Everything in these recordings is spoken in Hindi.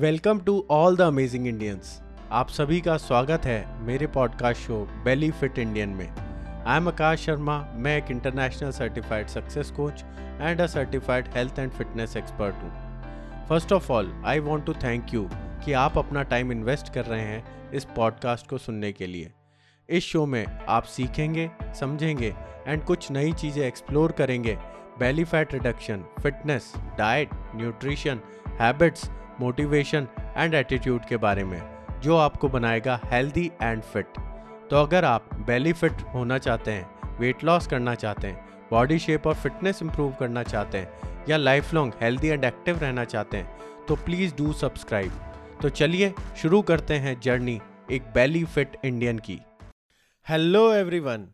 Welcome to all the amazing Indians. आप सभी का स्वागत है मेरे podcast show belly fit Indian में। आई एम आकाश शर्मा, मैं एक international certified success coach and a certified health and fitness expert हूँ। First of all I want to thank you कि आप अपना टाइम इन्वेस्ट कर रहे हैं इस पॉडकास्ट को सुनने के लिए। इस शो में आप सीखेंगे, समझेंगे एंड कुछ नई चीज़ें एक्सप्लोर करेंगे। Belly fat reduction fitness diet nutrition habits motivation and attitude के बारे में, जो आपको बनाएगा हेल्दी एंड फिट तो अगर आप बेली फिट होना चाहते हैं वेट लॉस करना चाहते हैं बॉडी शेप और फिटनेस इंप्रूव करना चाहते हैं, या life long healthy and active रहना चाहते हैं तो प्लीज़ डू सब्सक्राइब तो चलिए शुरू करते हैं जर्नी एक बेली फिट इंडियन की. हेलो एवरीवन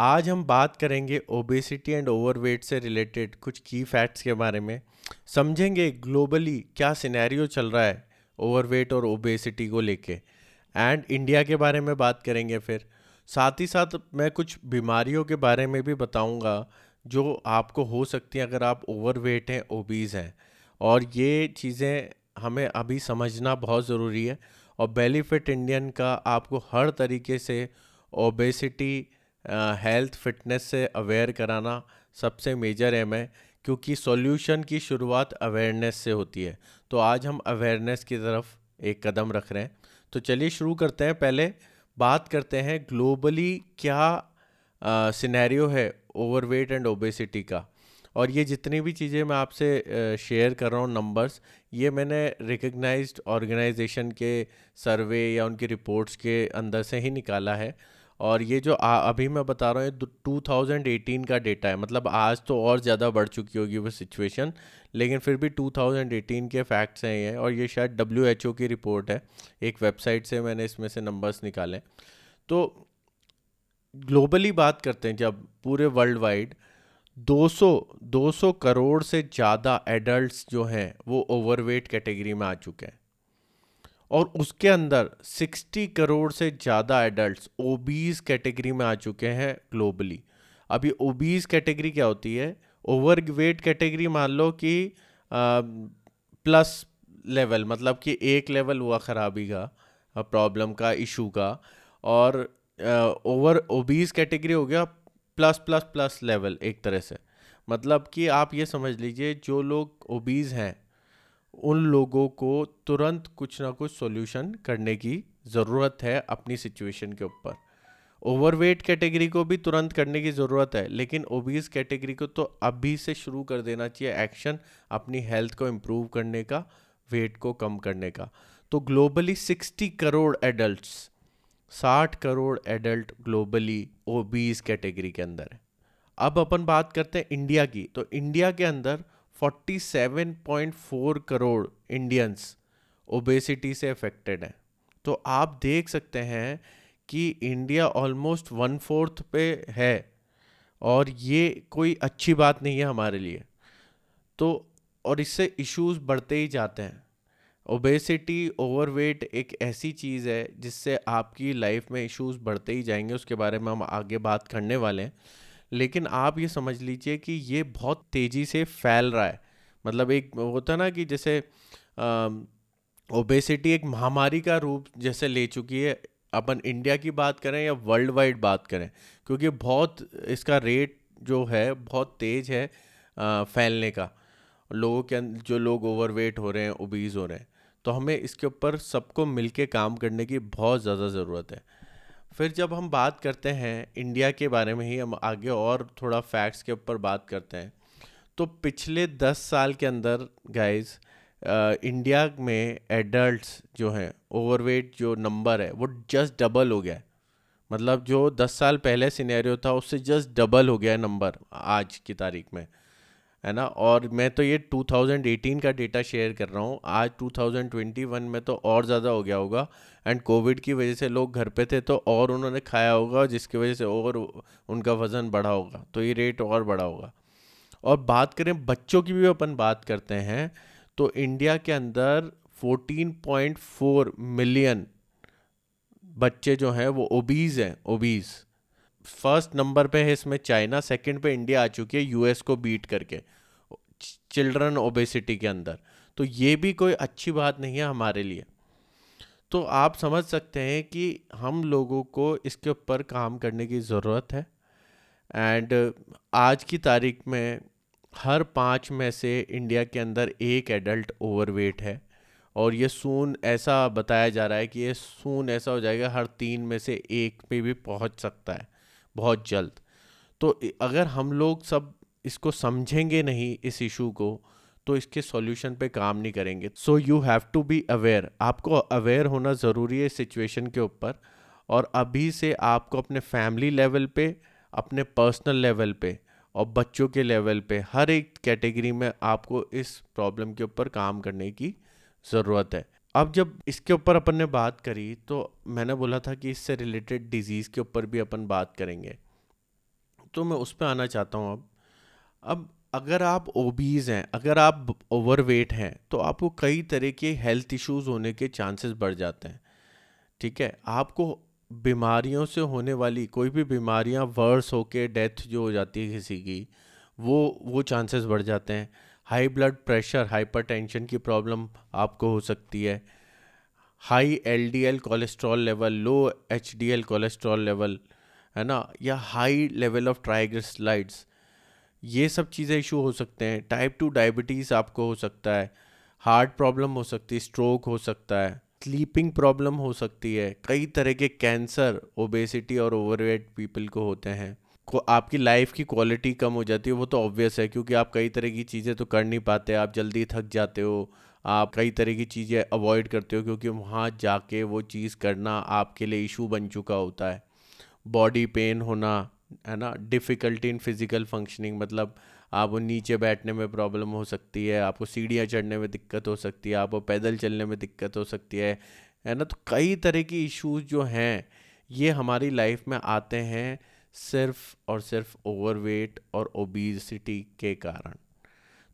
आज हम बात करेंगे ओबेसिटी एंड ओवरवेट से रिलेटेड कुछ की फैक्ट्स के बारे में। समझेंगे ग्लोबली क्या सिनेरियो चल रहा है ओवरवेट और ओबेसिटी को लेके। एंड इंडिया के बारे में बात करेंगे फिर। साथ ही साथ मैं कुछ बीमारियों के बारे में भी बताऊँगा जो आपको हो सकती हैं अगर आप ओवरवेट हैं ओबीज़ हैं। और ये चीज़ें हमें अभी समझना बहुत ज़रूरी है। और बेलीफिट इंडियन का आपको हर तरीके से ओबेसिटी हेल्थ फिटनेस से अवेयर कराना सबसे मेजर एम है, क्योंकि सॉल्यूशन की शुरुआत अवेयरनेस से होती है। तो आज हम अवेयरनेस की तरफ़ एक कदम रख रहे हैं। तो चलिए शुरू करते हैं। पहले बात करते हैं ग्लोबली क्या सिनेरियो है ओवरवेट एंड ओबेसिटी का। और ये जितनी भी चीज़ें मैं आपसे शेयर कर रहा हूँ नंबर्स ये मैंने रिकग्नाइज्ड ऑर्गेनाइजेशन के सर्वे या उनकी रिपोर्ट्स के अंदर से ही निकाला है। और ये जो आ, अभी मैं बता रहा हूँ टू थाउज़ेंड एटीन का डेटा है। मतलब आज तो और ज़्यादा बढ़ चुकी होगी वो सिचुएशन लेकिन फिर भी टू थाउज़ेंड एटीन के फैक्ट्स हैं ये और ये शायद डब्ल्यू एच ओ की रिपोर्ट है। एक वेबसाइट से मैंने इसमें से नंबर्स निकाले तो ग्लोबली बात करते हैं जब पूरे वर्ल्ड वाइड 200 200 करोड़ से ज़्यादा एडल्ट्स जो हैं वो ओवरवेट कैटेगरी में आ चुके हैं। और उसके अंदर 60 करोड़ से ज़्यादा एडल्ट्स ओबीज कैटेगरी में आ चुके हैं ग्लोबली अभी ओबीज कैटेगरी क्या होती है? ओवर वेट कैटेगरी मान लो कि प्लस लेवल मतलब कि एक लेवल हुआ ख़राबी का प्रॉब्लम का इशू का। और ओवर ओबीज कैटेगरी हो गया प्लस प्लस प्लस लेवल एक तरह से। मतलब कि आप ये समझ लीजिए, जो लोग ओबीज हैं उन लोगों को तुरंत कुछ ना कुछ सॉल्यूशन करने की ज़रूरत है अपनी सिचुएशन के ऊपर। ओवरवेट कैटेगरी को भी तुरंत करने की ज़रूरत है, लेकिन ओबीज कैटेगरी को तो अभी से शुरू कर देना चाहिए एक्शन अपनी हेल्थ को इम्प्रूव करने का वेट को कम करने का। तो globally 60 crore adults 60 crore adult globally obese category के अंदर है। अब अपन बात करते हैं इंडिया की। तो इंडिया के अंदर 47.4 करोड़ इंडियंस ओबेसिटी से अफेक्टेड हैं। तो आप देख सकते हैं कि इंडिया ऑलमोस्ट वन फोर्थ पे है और ये कोई अच्छी बात नहीं है हमारे लिए। तो और इससे इश्यूज़ बढ़ते ही जाते हैं। ओबेसिटी ओवरवेट एक ऐसी चीज़ है जिससे आपकी लाइफ में इश्यूज़ बढ़ते ही जाएँगे। उसके बारे में हम आगे बात करने वाले हैं। लेकिन आप ये समझ लीजिए कि ये बहुत तेज़ी से फैल रहा है। मतलब एक होता ना कि जैसे ओबेसिटी एक महामारी का रूप जैसे ले चुकी है। अपन इंडिया की बात करें या वर्ल्ड वाइड बात करें क्योंकि बहुत इसका रेट जो है बहुत तेज़ है आ, फैलने का। लोगों के जो लोग ओवरवेट हो रहे हैं ओबीज हो रहे हैं तो हमें इसके ऊपर सबको मिलके काम करने की बहुत ज़्यादा ज़रूरत है। फिर जब हम बात करते हैं इंडिया के बारे में ही, हम आगे और थोड़ा फैक्ट्स के ऊपर बात करते हैं। तो पिछले दस साल के अंदर गाइस इंडिया में एडल्ट्स जो हैं ओवरवेट जो नंबर है, वो जस्ट डबल हो गया है। मतलब जो दस साल पहले सिनेरियो था, उससे जस्ट डबल हो गया है नंबर आज की तारीख में। है ना? और मैं तो ये 2018 का डेटा शेयर कर रहा हूँ। आज 2021 में तो और ज़्यादा हो गया होगा। एंड कोविड की वजह से लोग घर पे थे तो और उन्होंने खाया होगा, जिसकी वजह से और उनका वज़न बढ़ा होगा। तो ये रेट और बढ़ा होगा। और बात करें, बच्चों की भी अपन बात करते हैं तो इंडिया के अंदर 14.4 मिलियन बच्चे जो हैं, वो ओबीज़ हैं ओबीज़ फ़र्स्ट नंबर पे है इसमें चाइना, सेकंड पे इंडिया आ चुकी है, यूएस को बीट करके, चिल्ड्रन ओबेसिटी के अंदर। तो ये भी कोई अच्छी बात नहीं है हमारे लिए। तो आप समझ सकते हैं कि हम लोगों को इसके ऊपर काम करने की ज़रूरत है। एंड आज की तारीख में हर पाँच में से इंडिया के अंदर एक एडल्ट ओवरवेट है। और ये सून ऐसा बताया जा रहा है कि ये सून ऐसा हो जाएगा, हर तीन में से एक पे भी पहुँच सकता है। बहुत जल्द। तो अगर हम लोग सब इसको समझेंगे नहीं, इस इशू को तो इसके सॉल्यूशन पे काम नहीं करेंगे। So you have to be aware आपको अवेयर होना ज़रूरी है सिचुएशन के ऊपर। और अभी से आपको अपने फैमिली लेवल पे, अपने पर्सनल लेवल पे और बच्चों के लेवल पे, हर एक कैटेगरी में आपको इस प्रॉब्लम के ऊपर काम करने की ज़रूरत है। अब जब इसके ऊपर अपन ने बात करी तो मैंने बोला था कि इससे रिलेटेड डिज़ीज़ के ऊपर भी अपन बात करेंगे। तो मैं उस पर आना चाहता हूँ अब। अब अगर आप ओबीज़ हैं, अगर आप ओवरवेट हैं तो आपको कई तरह के हेल्थ इश्यूज़ होने के चांसेस बढ़ जाते हैं। ठीक है? आपको बीमारियों से होने वाली, कोई भी बीमारियाँ वर्स होके डेथ जो हो जाती है किसी की, वो वो चांसेस बढ़ जाते हैं। हाई ब्लड प्रेशर, हाइपरटेंशन की प्रॉब्लम आपको हो सकती है। High LDL cholesterol level, low HDL cholesterol level, है ना, या हाई लेवल ऑफ़ ट्राइग्लिसराइड्स, ये सब चीज़ें इशू हो सकते हैं। टाइप टू डायबिटीज़ आपको हो सकता है, हार्ट प्रॉब्लम हो सकती है, स्ट्रोक हो सकता है, स्लीपिंग प्रॉब्लम हो सकती है। कई तरह के कैंसर, ओबेसिटी और ओवरवेट पीपल को होते हैं। आपकी लाइफ की क्वालिटी कम हो जाती है, वो तो ऑब्वियस है, क्योंकि आप कई तरह की चीज़ें तो कर नहीं पाते, आप जल्दी थक जाते हो, आप कई तरह की चीज़ें अवॉइड करते हो, क्योंकि वहाँ जाके वो चीज़ करना आपके लिए इशू बन चुका होता है। बॉडी पेन होना, है ना डिफ़िकल्टी इन फ़िज़िकल फंक्शनिंग मतलब आपको नीचे बैठने में प्रॉब्लम हो सकती है, आपको सीढ़ियाँ चढ़ने में दिक्कत हो सकती है, आपको पैदल चलने में दिक्कत हो सकती है है ना तो कई तरह की इश्यूज़ जो हैं, ये हमारी लाइफ में आते हैं सिर्फ़ और सिर्फ़ ओवरवेट और ओबीसिटी के कारण।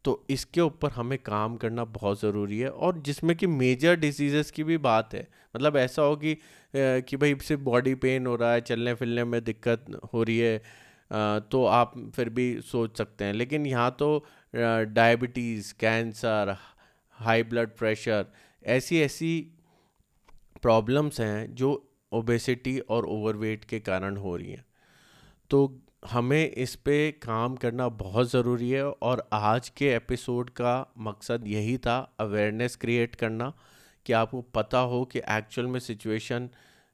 तो इसके ऊपर हमें काम करना बहुत ज़रूरी है और जिसमें कि मेजर डिज़ीज़ की भी बात है। मतलब ऐसा हो कि कि भाई सिर्फ़ बॉडी पेन हो रहा है चलने फिरने में दिक्कत हो रही है तो आप फिर भी सोच सकते हैं। लेकिन यहाँ तो diabetes cancer high blood pressure ऐसी ऐसी प्रॉब्लम्स हैं जो ओबेसिटी और ओवरवेट के कारण हो रही हैं। तो हमें इस पे काम करना बहुत ज़रूरी है और आज के एपिसोड का मकसद यही था अवेयरनेस क्रिएट करना। कि आपको पता हो कि एक्चुअल में सिचुएशन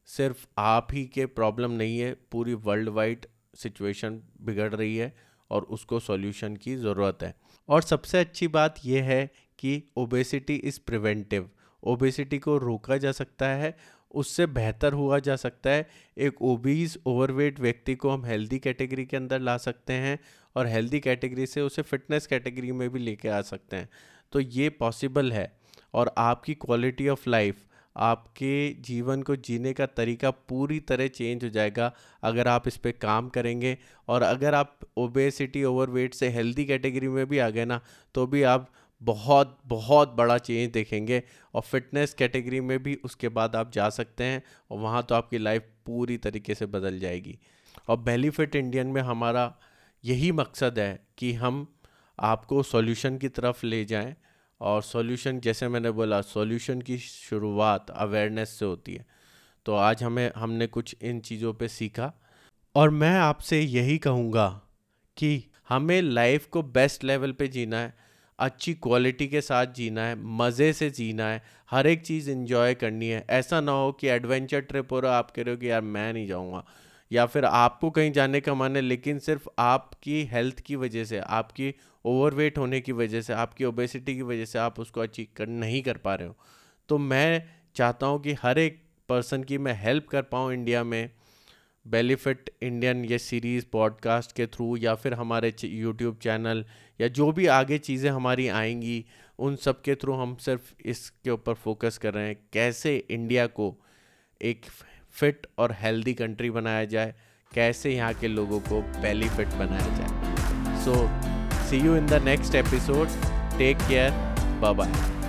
सिर्फ़ आप ही के प्रॉब्लम नहीं है, पूरी वर्ल्ड वाइड सिचुएशन बिगड़ रही है और उसको सॉल्यूशन की ज़रूरत है। और सबसे अच्छी बात यह है कि ओबेसिटी इज़ प्रिवेंटिव ओबेसिटी को रोका जा सकता है उससे बेहतर हुआ जा सकता है। एक ओबीज ओवरवेट व्यक्ति को हम हेल्दी कैटेगरी के अंदर ला सकते हैं और हेल्दी कैटेगरी से उसे फिटनेस कैटेगरी में भी लेके आ सकते हैं। तो ये पॉसिबल है और आपकी क्वालिटी ऑफ़ लाइफ आपके जीवन को जीने का तरीका पूरी तरह चेंज हो जाएगा अगर आप इस पर काम करेंगे। और अगर आप ओबेसिटी ओवरवेट से हेल्दी कैटेगरी में भी आ गए ना तो भी आप बहुत बहुत बड़ा चेंज देखेंगे और फिटनेस कैटेगरी में भी उसके बाद आप जा सकते हैं और वहाँ तो आपकी लाइफ पूरी तरीके से बदल जाएगी। और बेली फिट इंडियन में हमारा यही मकसद है कि हम आपको सॉल्यूशन की तरफ़ ले जाएँ और सॉल्यूशन, जैसे मैंने बोला, सॉल्यूशन की शुरुआत अवेयरनेस से होती है। तो आज हमें, हमने कुछ इन चीज़ों पे सीखा और मैं आपसे यही कहूँगा कि हमें लाइफ को बेस्ट लेवल पे जीना है। अच्छी क्वालिटी के साथ जीना है, मज़े से जीना है, हर एक चीज़ इन्जॉय करनी है। ऐसा ना हो कि एडवेंचर ट्रिप हो रहा आप कह रहे हो कि यार मैं नहीं जाऊँगा। या फिर आपको कहीं जाने का मन है, लेकिन सिर्फ़ आपकी हेल्थ की वजह से, आपकी ओवरवेट होने की वजह से, आपकी ओबेसिटी की वजह से आप उसको अचीव कर, नहीं कर पा रहे हो। तो मैं चाहता हूँ कि हर एक पर्सन की मैं हेल्प कर पाऊँ इंडिया में। बेलीफिट इंडियन ये सीरीज़ पॉडकास्ट के थ्रू या फिर हमारे यूट्यूब चैनल या जो भी आगे चीज़ें हमारी आएँगी, उन सब के थ्रू हम सिर्फ़ इसके ऊपर फोकस कर रहे हैं, कैसे इंडिया को एक फिट और हेल्दी कंट्री बनाया जाए, कैसे यहाँ के लोगों को बेली फिट बनाया जाए। So see you in the next episode take care bye bye